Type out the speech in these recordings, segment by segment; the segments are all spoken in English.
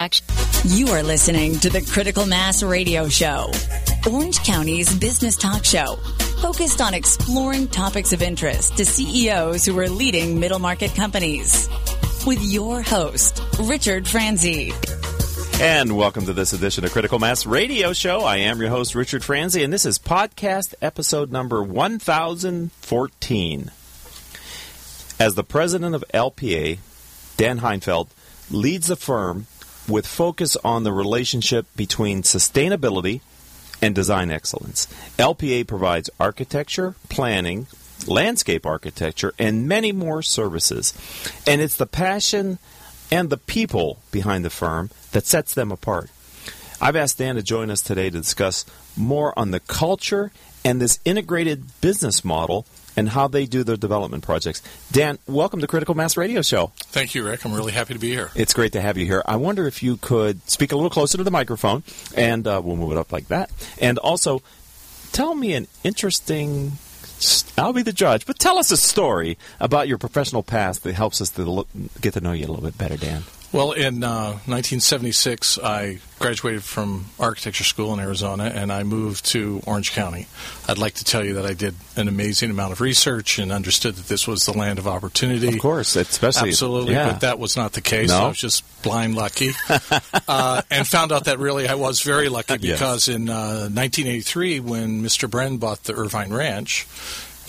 Action. You are listening to the Critical Mass Radio Show, Orange County's business talk show, focused on exploring topics of interest to CEOs who are leading middle market companies. With your host, Richard Franzi. And welcome to this edition of Critical Mass Radio Show. I am your host, Richard Franzi, and this is podcast episode number 1014. As the president of LPA, Dan Heinfeld leads the firm with focus on the relationship between sustainability and design excellence. LPA provides architecture, planning, landscape architecture, and many more services. And it's the passion and the people behind the firm that sets them apart. I've asked Dan to join us today to discuss more on the culture and this integrated business model and how they do their development projects. Dan, welcome to Critical Mass Radio Show. Thank you, Rick. I'm really happy to be here. It's great to have you here. I wonder if you could speak a little closer to the microphone, and uh, we'll move it up like that. And also, tell me an interesting. I'll be the judge, but tell us a story about your professional past that helps us to look, get to know you a little bit better, Dan. Well, in uh, 1976, I graduated from architecture school in Arizona, and I moved to Orange County. I'd like to tell you that I did an amazing amount of research and understood that this was the land of opportunity. Of course, especially absolutely, yeah. but that was not the case. No? I was just blind lucky, uh, and found out that really I was very lucky because Yes. in uh, 1983, when Mr. Bren bought the Irvine Ranch.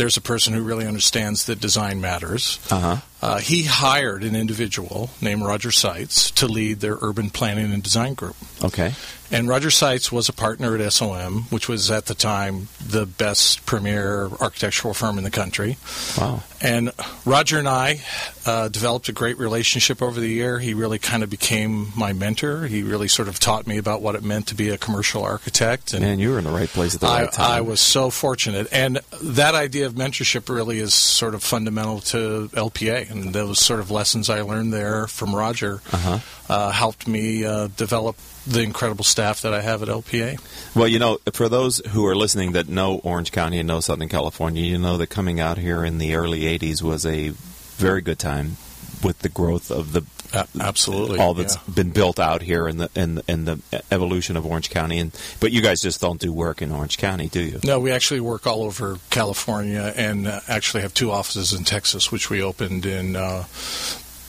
There's a person who really understands that design matters. Uh-huh. Uh, he hired an individual named Roger Seitz to lead their urban planning and design group. Okay. And Roger Seitz was a partner at SOM, which was at the time the best premier architectural firm in the country. Wow. And Roger and I uh, developed a great relationship over the year. He really kind of became my mentor. He really sort of taught me about what it meant to be a commercial architect. And Man, you were in the right place at the I, right time. I was so fortunate. And that idea of mentorship really is sort of fundamental to LPA. And those sort of lessons I learned there from Roger Uh-huh. uh, helped me uh, develop the incredible staff that I have at LPA. Well, you know, for those who are listening that know Orange County and know Southern California, you know that coming out here in the early 80s was a very good time with the growth of the A- absolutely. all that's yeah. been built out here and the and the, and the evolution of Orange County and but you guys just don't do work in Orange County, do you? No, we actually work all over California and uh, actually have two offices in Texas, which we opened in. Uh,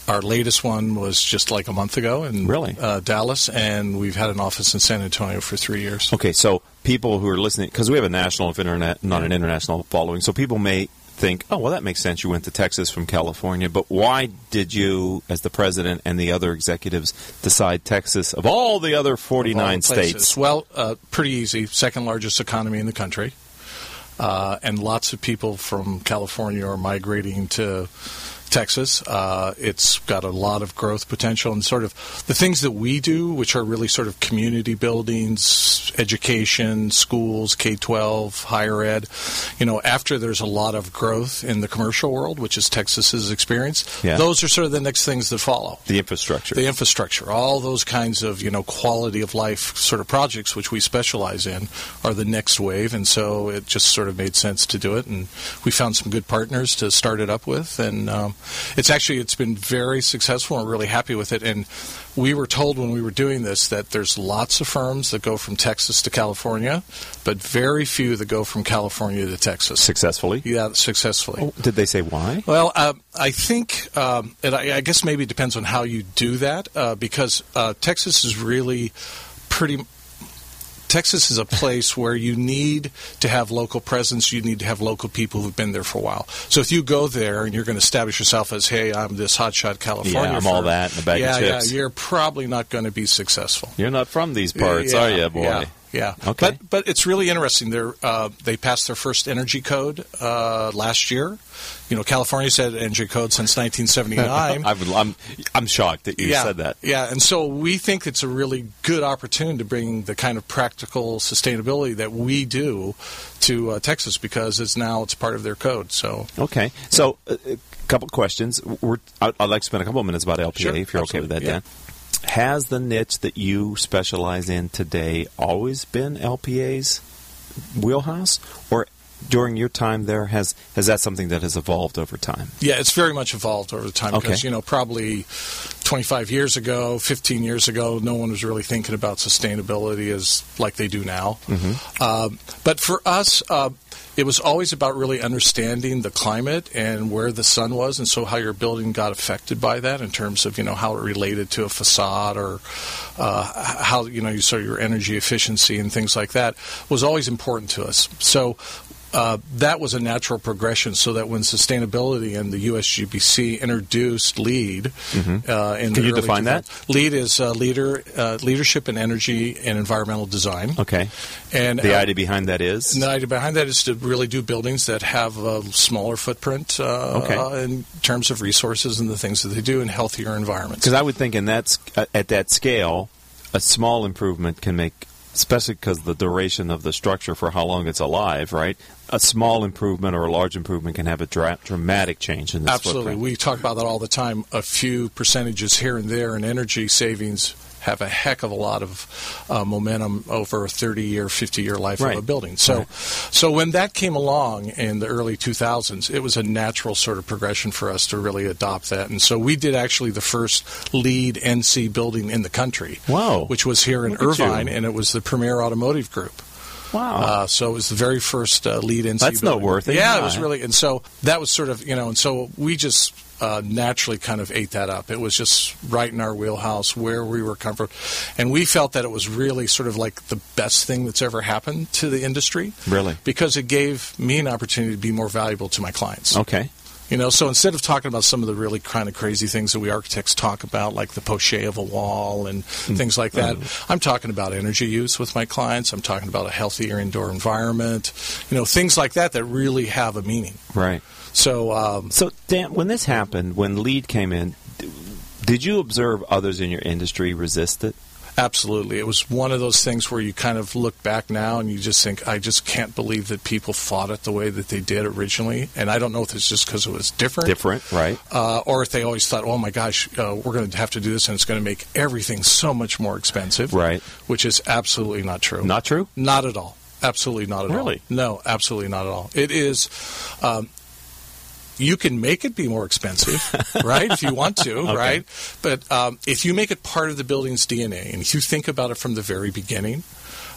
our latest one was just like a month ago in Really? uh, Dallas, and we've had an office in San Antonio for three years. Okay, so people who are listening because we have a national if internet not an international following, so people may think, "Oh, well that makes sense you went to Texas from California, but why did you as the president and the other executives decide Texas of all the other 49 Of all the states?" Well, uh, pretty easy. Second largest economy in the country. Uh, and lots of people from California are migrating to Texas. Uh, it's got a lot of growth potential and sort of the things that we do, which are really sort of community buildings, education, schools, K 12, higher ed. You know, after there's a lot of growth in the commercial world, which is Texas's experience, Yeah. those are sort of the next things that follow The infrastructure. the infrastructure, all those kinds of you know quality of life sort of projects which we specialize in are the next wave, and so it just sort of made sense to do it, and we found some good partners to start it up with, and um, it's actually it's been very successful. and We're really happy with it, and we were told when we were doing this that there's lots of firms that go from Texas to California, but very few that go from California to Texas. successfully. Yeah, successfully. Oh, did they say why? Well, uh, I think, um, and I, I guess maybe it depends on how you do that, uh, because uh, Texas is really pretty. Texas is a place where you need to have local presence. You need to have local people who've been there for a while. So if you go there and you're going to establish yourself as, "Hey, I'm this hotshot California," Yeah, I'm all that and a bag of yeah, chips. yeah, you're probably not going to be successful. You're not from these parts, Yeah, are you, boy? Yeah, yeah. Okay. But but it's really interesting. They're, uh, they passed their first energy code uh, last year. You know, California's had energy code since 1979. I'm, I'm, I'm shocked that you yeah, said that. Yeah, and so we think it's a really good opportunity to bring the kind of practical sustainability that we do to uh, Texas because it's now it's part of their code. So Okay, so uh, a couple questions. We're, I'd, I'd like to spend a couple of minutes about LPA, Sure, if you're okay with that, absolutely, Dan. Has the niche that you specialize in today always been LPA's wheelhouse, or during your time there has has that something that has evolved over time? Yeah, it's very much evolved over time because Okay. you know probably 25 years ago, 15 years ago, no one was really thinking about sustainability as like they do now. Um, but for us, uh, it was always about really understanding the climate and where the sun was, and so how your building got affected by that in terms of you know how it related to a facade or uh, how you know you saw your energy efficiency and things like that was always important to us. So uh, that was a natural progression so that when sustainability and the USGBC introduced LEED uh, in Mm-hmm. Can the you define that? 2000s LEED is uh, leader uh, leadership in energy and environmental design. Okay. And The uh, idea behind that is the idea behind that is to really do buildings that have a smaller footprint uh, Okay. uh, in terms of resources and the things that they do in healthier environments. because I would think in that at that scale, a small improvement can make, especially because the duration of the structure for how long it's alive, right? A small improvement or a large improvement can have a dra- dramatic change in this Absolutely. footprint. We talk about that all the time. A few percentages here and there in energy savings have a heck of a lot of uh, momentum over a 30 year, 50 year life Right. of a building. So, Right. so when that came along in the early 2000s, it was a natural sort of progression for us to really adopt that. And so we did actually the first LEED NC building in the country. Wow. Which was here in Look. Irvine, and it was the Premier Automotive Group. Wow. Uh, so it was the very first uh, LEED in. That's building. noteworthy. Yeah, it Yeah. was really, and so that was sort of you know, and so we just uh, naturally kind of ate that up. It was just right in our wheelhouse where we were comfortable, and we felt that it was really sort of like the best thing that's ever happened to the industry. Really? because it gave me an opportunity to be more valuable to my clients. okay. You know, so instead of talking about some of the really kind of crazy things that we architects talk about, like the poche of a wall and Hmm. things like that, I'm talking about energy use with my clients. I'm talking about a healthier indoor environment, you know, things like that that really have a meaning. Right. So, um, So, Dan, when this happened, when LEED came in, did you observe others in your industry resist it? Absolutely, it was one of those things where you kind of look back now and you just think, I just can't believe that people fought it the way that they did originally. And I don't know if it's just because it was different. Different, right? uh, or if they always thought, "Oh my gosh, uh, we're going to have to do this, and it's going to make everything so much more expensive." Right. Which is absolutely not true. Not true? Not at all. Absolutely not at all. Really? No, absolutely not at all. It is. Um, you can make it be more expensive, right? If you want to, Okay. right? But um, if you make it part of the building's DNA, and if you think about it from the very beginning,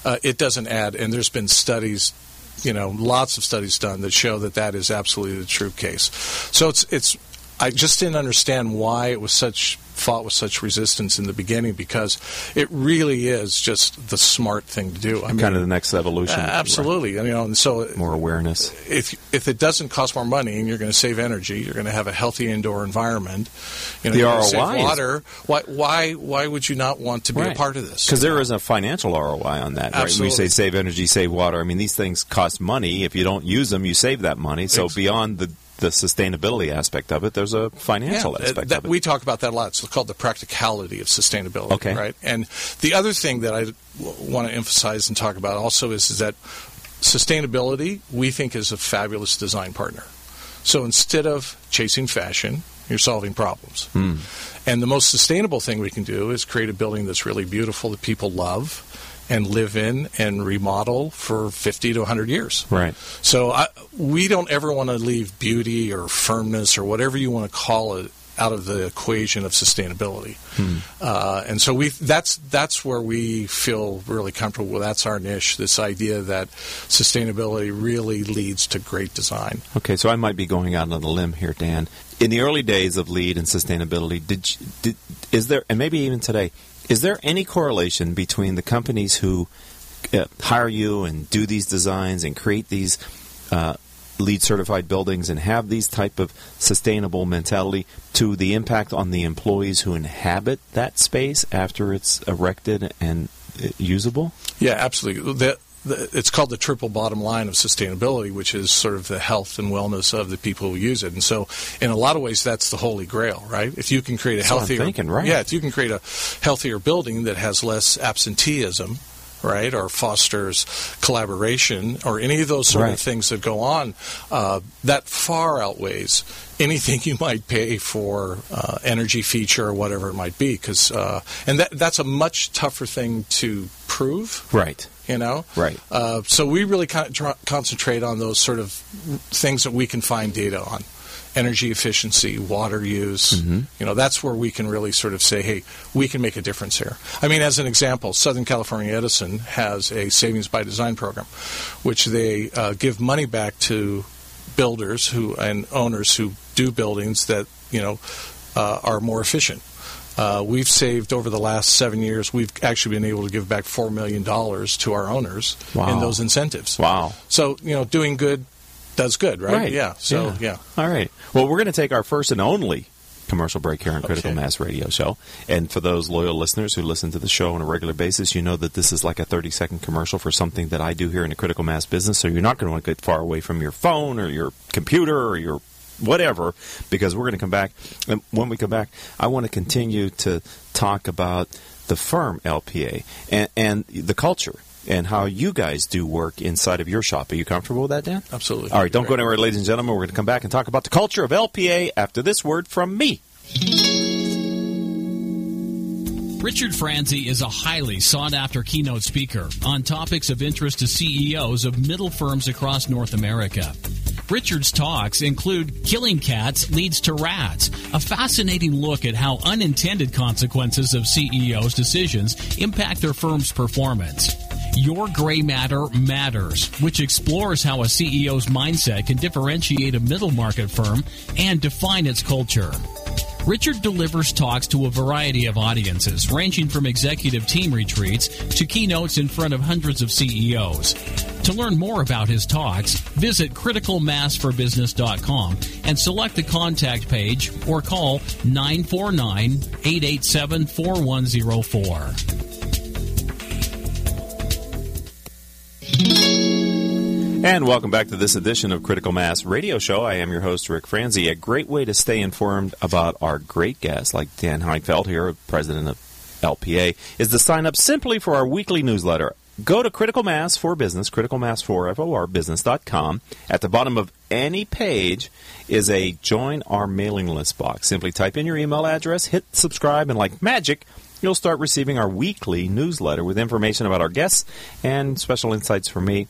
uh, it doesn't add. And there's been studies, you know, lots of studies done that show that that is absolutely the true case. So it's it's. I just didn't understand why it was such fought with such resistance in the beginning because it really is just the smart thing to do. I mean, kind of the next evolution. absolutely. You know, and so More awareness. if if it doesn't cost more money and you're going to save energy, you're going to have a healthy indoor environment. You know, The save ROI is- water. Why why why would you not want to be a part of this? Because there is a financial ROI on that, right? When you say save energy, save water. I mean, these things cost money. If you don't use them, you save that money. So beyond the the sustainability aspect of it, there's a financial Yeah, aspect that- of it. We talk about that a lot. It's called the practicality of sustainability. Okay. Right. And the other thing that I want to emphasize and talk about also is, is that sustainability we think is a fabulous design partner. So instead of chasing fashion, you're solving problems. Hmm. And the most sustainable thing we can do is create a building that's really beautiful that people love and live in and remodel for 50 to 100 years. Right. So I, we don't ever want to leave beauty or firmness or whatever you want to call it out of the equation of sustainability. Uh, and so we that's that's where we feel really comfortable. with. That's our niche. This idea that sustainability really leads to great design. Okay, so I might be going out on a limb here, Dan. In the early days of LEED and sustainability, did, you, did is there, and maybe even today, is there any correlation between the companies who uh, hire you and do these designs and create these uh, LEED certified buildings and have these type of sustainable mentality to the impact on the employees who inhabit that space after it's erected and uh, usable? Yeah, absolutely. The, the, it's called the triple bottom line of sustainability, which is sort of the health and wellness of the people who use it. And so, in a lot of ways, that's the holy grail, right? If you can create a That's healthier, thinking, right. Yeah, if you can create a healthier building that has less absenteeism. Right, or fosters collaboration, or any of those sort Right. of things that go on, uh, that far outweighs anything you might pay for uh, energy feature or whatever it might be. Because uh, and that that's a much tougher thing to prove Right. You know Right. uh, so we really con- tr- concentrate on those sort of things that we can find data on energy efficiency, water use. Mm-hmm. You know, that's where we can really sort of say, hey, we can make a difference here. I mean, as an example, Southern California Edison has a savings by design program, which they uh, give money back to builders who and owners who do buildings that you know uh, are more efficient. Uh, we've saved over the last seven years. We've actually been able to give back four million dollars to our owners Wow. in those incentives. Wow. So you know, doing good does good, right? Yeah. So yeah. All right. Well, we're going to take our first and only commercial break here on Critical Okay. Mass Radio Show. And for those loyal listeners who listen to the show on a regular basis, you know that this is like a 30 second commercial for something that I do here in the Critical Mass business. So you're not going to want to get far away from your phone or your computer or your whatever because we're going to come back. And when we come back, I want to continue to talk about the firm LPA and, and the culture. And how you guys do work inside of your shop. Are you comfortable with that, Dan? Absolutely. All right, don't go anywhere, ladies and gentlemen. We're going to come back and talk about the culture of LPA after this word from me. Richard Franzi is a highly sought after keynote speaker on topics of interest to CEOs of middle firms across North America. Richard's talks include Killing Cats Leads to Rats, a fascinating look at how unintended consequences of CEOs' decisions impact their firm's performance. Your Gray Matter Matters, which explores how a CEO's mindset can differentiate a middle market firm and define its culture. Richard delivers talks to a variety of audiences, ranging from executive team retreats to keynotes in front of hundreds of CEOs. To learn more about his talks, visit criticalmassforbusiness.com and select the contact page or call 949 887 4104. And welcome back to this edition of Critical Mass Radio Show. I am your host, Rick Franzi. A great way to stay informed about our great guests, like Dan Heinfeld here, president of LPA, is to sign up simply for our weekly newsletter. Go to Critical Mass for Business, Critical Mass for FOR Business.com. At the bottom of any page is a join our mailing list box. Simply type in your email address, hit subscribe, and like magic, you'll start receiving our weekly newsletter with information about our guests and special insights from me.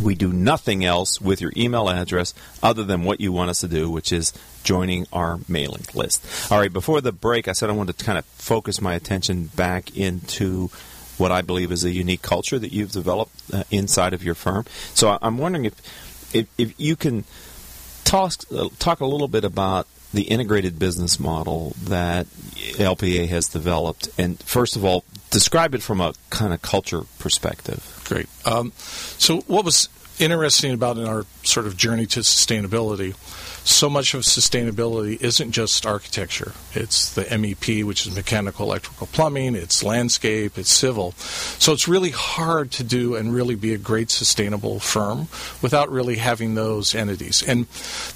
We do nothing else with your email address other than what you want us to do, which is joining our mailing list. All right, before the break, I said I wanted to kind of focus my attention back into what I believe is a unique culture that you've developed uh, inside of your firm. So I- I'm wondering if, if, if you can talk, uh, talk a little bit about the integrated business model that LPA has developed. And first of all, describe it from a kind of culture perspective. Great. Um, so, what was interesting about in our sort of journey to sustainability, so much of sustainability isn't just architecture. It's the MEP, which is mechanical, electrical, plumbing. It's landscape. It's civil. So it's really hard to do and really be a great sustainable firm without really having those entities. And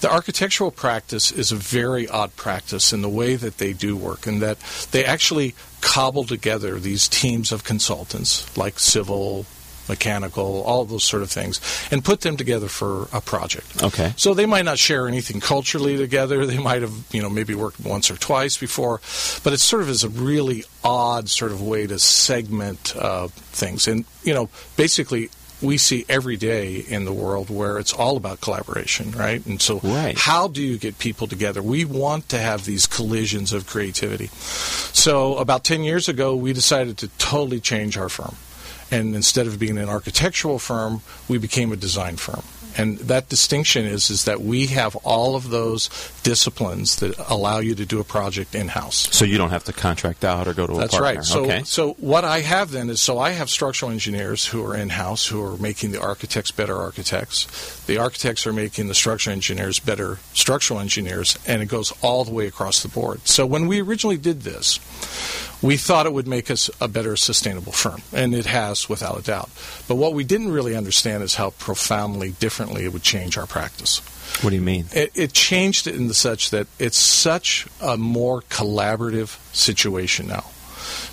the architectural practice is a very odd practice in the way that they do work, in that they actually cobble together these teams of consultants, like civil, mechanical, all those sort of things, and put them together for a project. Okay. So they might not share anything culturally together. They might have, you know, maybe worked once or twice before, but it sort of is a really odd sort of way to segment uh, things. And you know, basically, we see every day in the world where it's all about collaboration, right? And so, Right. how do you get people together? We want to have these collisions of creativity. So, about 10 years ago, we decided to totally change our firm. And instead of being an architectural firm, we became a design firm. And that distinction is, is that we have all of those disciplines that allow you to do a project in house. So you don't have to contract out or go to a That's partner. right. So, okay. so what I have then is so I have structural engineers who are in house who are making the architects better architects. The architects are making the structural engineers better structural engineers, and it goes all the way across the board. So when we originally did this, we thought it would make us a better sustainable firm, and it has without a doubt. But what we didn't really understand is how profoundly differently it would change our practice. what do you mean? It, it changed it in the such that it's such a more collaborative situation now,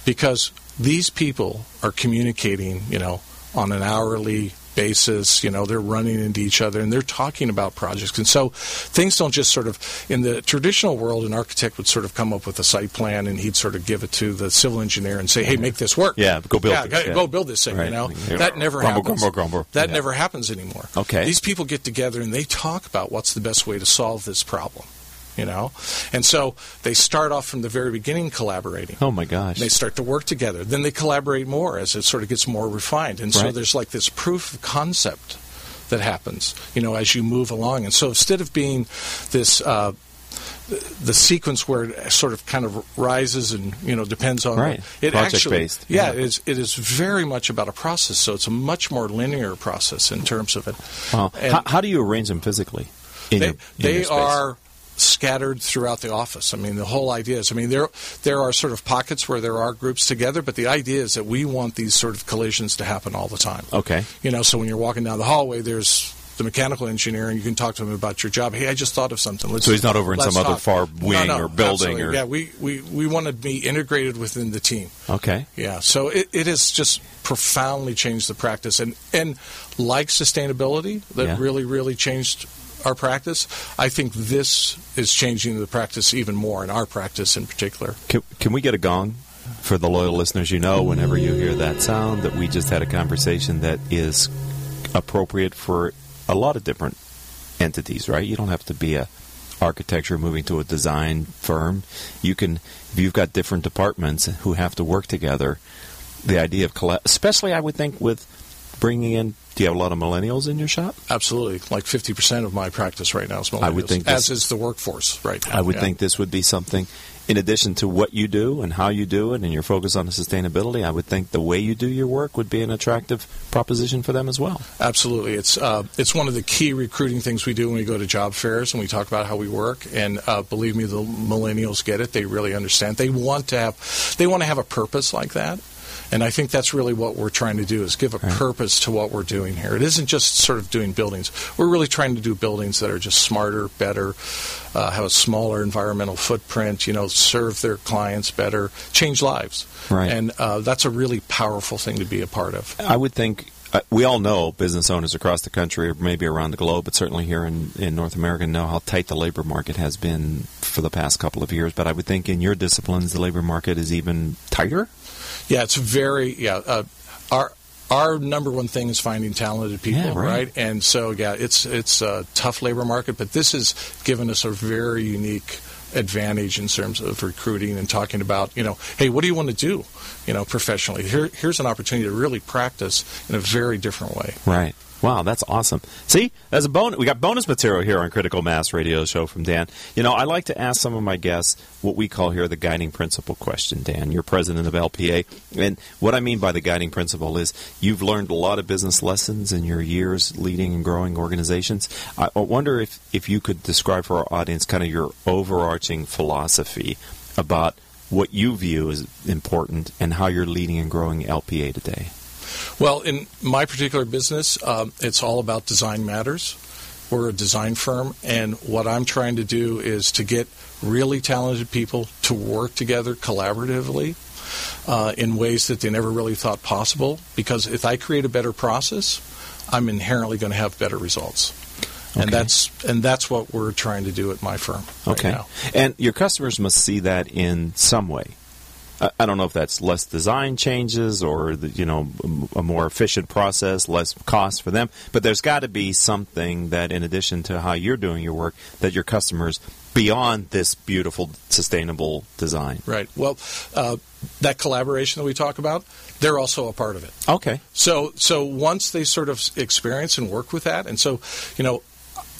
because these people are communicating, you know, on an hourly basis. You know, they're running into each other and they're talking about projects. And so things don't just sort of, in the traditional world, an architect would sort of come up with a site plan and he'd sort of give it to the civil engineer and say, hey, make this work. Yeah, go build yeah, it. go, Yeah. go build this thing, Right. you know? Yeah. That never Grumble, happens. grumble, grumble. That never happens anymore. Okay. These people get together and they talk about what's the best way to solve this problem. You know, and so they start off from the very beginning collaborating. Oh my gosh. They start to work together. Then they collaborate more as it sort of gets more refined. And so there's like this proof of concept that happens, you know, as you move along. And so instead of being this, uh, the sequence where it sort of kind of rises and you know depends on Right. it Project actually based. yeah, Yeah. it is it is very much about a process so it's a much more linear process in terms of it Wow. How, how do you arrange them physically? In they, your, they are scattered throughout the office. I mean, the whole idea is, I mean, there there are sort of pockets where there are groups together, but the idea is that we want these sort of collisions to happen all the time. Okay. You know, so when you're walking down the hallway, there's the mechanical engineer, and you can talk to him about your job. Hey, I just thought of something. Let's, So he's not over in some other talk. far No, wing no, or building absolutely. or- yeah. We, we we want to be integrated within the team. Okay. Yeah, so it, it has just profoundly changed the practice, and and like sustainability, that Yeah. really really changed our practice. I think this is changing the practice even more, in our practice in particular. Can, can we get a gong for the loyal listeners? You know, whenever you hear that sound, that we just had a conversation that is appropriate for a lot of different entities, right? You don't have to be a architecture moving to a design firm. You can, if you've got different departments who have to work together, the idea of, especially I would think with bringing in, do you have a lot of millennials in your shop? Absolutely, like fifty percent of my practice right now is millennials, I would think as this- is the workforce right now. I would yeah. think this would be something, in addition to what you do and how you do it and your focus on the sustainability, I would think the way you do your work would be an attractive proposition for them as well. Absolutely, it's uh, it's one of the key recruiting things we do when we go to job fairs and we talk about how we work. And uh, believe me, the millennials get it; they really understand. They want to have they want to have a purpose like that. And I think that's really what we're trying to do is give a Right. purpose to what we're doing here. It isn't just sort of doing buildings. We're really trying to do buildings that are just smarter, better, uh, have a smaller environmental footprint. You know, serve their clients better, change lives. Right. And uh, that's a really powerful thing to be a part of. I would think uh, we all know business owners across the country, or maybe around the globe, but certainly here in, in North America, know how tight the labor market has been for the past couple of years. But I would think in your disciplines, the labor market is even tighter. Yeah, it's very yeah. Uh, our our number one thing is finding talented people, Yeah, right. And so yeah, it's it's a tough labor market, but this has given us a very unique advantage in terms of recruiting and talking about you know, hey, what do you want to do, you know, professionally? Here, here's an opportunity to really practice in a very different way. Right. Wow, that's awesome. See, as a bonus, we got bonus material here on Critical Mass Radio Show from Dan. You know, I like to ask some of my guests what we call here the guiding principle question. Dan, you're president of LPA, and what I mean by the guiding principle is you've learned a lot of business lessons in your years leading and growing organizations. I wonder if if you could describe for our audience kind of your overarching philosophy about what you view as important and how you're leading and growing LPA today. Well, in my particular business, um, it's all about design matters. We're a design firm, and what I'm trying to do is to get really talented people to work together collaboratively uh, in ways that they never really thought possible. Because if I create a better process, I'm inherently going to have better results. And that's and that's what we're trying to do at my firm. right Okay. now. And your customers must see that in some way. I, I don't know if that's less design changes or the, you know a more efficient process, less cost for them. But there's got to be something that, in addition to how you're doing your work, that your customers beyond this beautiful, sustainable design. Right. Well, uh, that collaboration that we talk about, they're also a part of it. Okay. So so once they sort of experience and work with that, and so you know,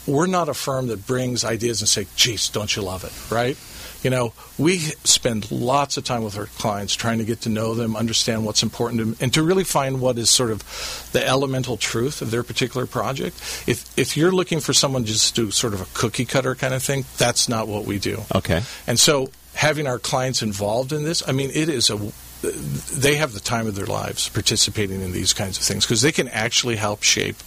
we're not a firm that brings ideas and say, "Geez, don't you love it?" Right? You know, we spend lots of time with our clients trying to get to know them, understand what's important to them, and to really find what is sort of the elemental truth of their particular project. If if you're looking for someone just to just do sort of a cookie cutter kind of thing, that's not what we do. Okay. And so having our clients involved in this, I mean, it is a they have the time of their lives participating in these kinds of things because they can actually help shape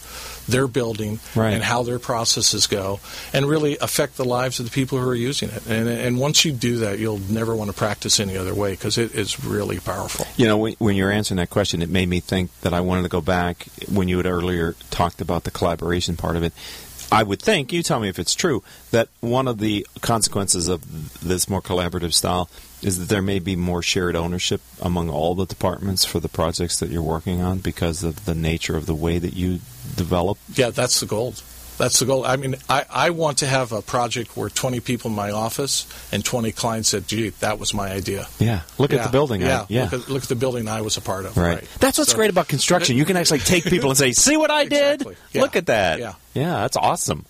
their building Right. and how their processes go and really affect the lives of the people who are using it. And, and once you do that, you'll never want to practice any other way because it is really powerful. You know, when, when you were answering that question, it made me think that I wanted to go back when you had earlier talked about the collaboration part of it. I would think, you tell me if it's true, that one of the consequences of this more collaborative style is that there may be more shared ownership among all the departments for the projects that you're working on because of the nature of the way that you develop. Yeah, that's the goal. That's the goal. I mean, I, I want to have a project where 20 people in my office and 20 clients said, gee, that was my idea. Yeah. Look at the building. I- Yeah, yeah. Look, at, look at the building I was a part of. Right. Right. That's what's So- great about construction. You can actually take people and say, "See what I did? Exactly. Yeah. Look at that." Yeah. Yeah, that's awesome.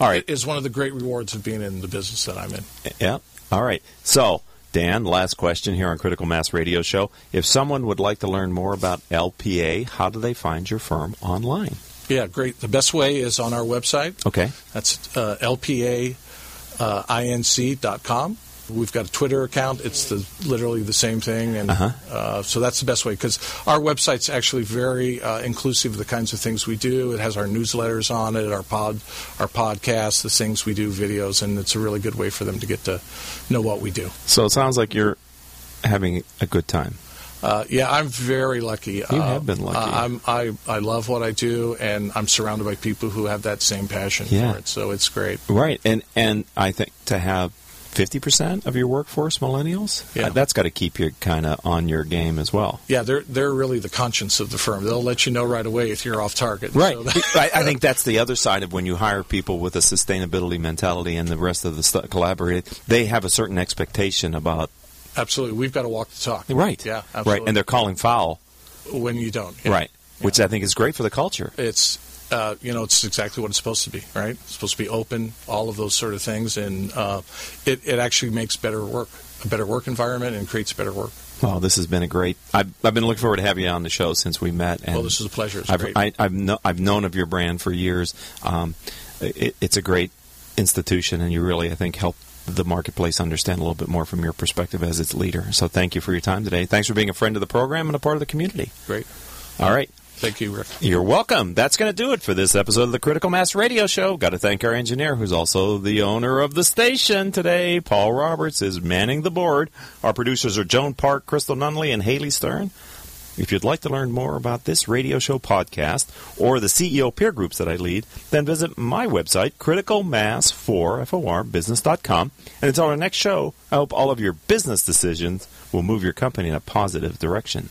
All right. It is one of the great rewards of being in the business that I'm in. Yeah. All right. So, Dan, last question here on Critical Mass Radio Show. If someone would like to learn more about LPA, how do they find your firm online? Yeah, great. The best way is on our website. Okay. That's uh, lpainc.com. We've got a Twitter account. It's the, literally the same thing, and Uh-huh. uh, so that's the best way because our website's actually very uh, inclusive of the kinds of things we do. It has our newsletters on it, our pod, our podcasts, the things we do, videos, and it's a really good way for them to get to know what we do. So it sounds like you're having a good time. Uh, yeah, I'm very lucky. You have been lucky. I'm, I I love what I do, and I'm surrounded by people who have that same passion Yeah. for it. So it's great. Right. And and I think to have 50% of your workforce millennials, Yeah. uh, that's got to keep you kind of on your game as well. Yeah, they're they're really the conscience of the firm. They'll let you know right away if you're off target. Right. So that- I, I think that's the other side of when you hire people with a sustainability mentality and the rest of the st- collaborate. They have a certain expectation about absolutely, we've got to walk the talk. right, Yeah. Absolutely. right, and they're calling foul, when you don't. Yeah. right, which I think is great for the culture. It's uh, you know it's exactly what it's supposed to be. Right. It's supposed to be open, all of those sort of things, and uh, it it actually makes better work, a better work environment, and creates better work. Well, this has been a great. I've, I've been looking forward to having you on the show since we met. And well, this is a pleasure. It's I've great. I, I've, kno- I've known of your brand for years. Um, it, it's a great institution, and you really, I think, help the marketplace understand a little bit more from your perspective as its leader. So, thank you for your time today. Thanks for being a friend of the program and a part of the community. great. All right. Thank you, Rick. You're welcome. That's going to do it for this episode of the Critical Mass Radio Show. Got to thank our engineer, who's also the owner of the station today. Paul Roberts is manning the board. Our producers are Joan Park, Crystal Nunley, and Haley Stern. If you'd like to learn more about this radio show podcast or the CEO peer groups that I lead, then visit my website, criticalmass4for business.com. And until our next show, I hope all of your business decisions will move your company in a positive direction.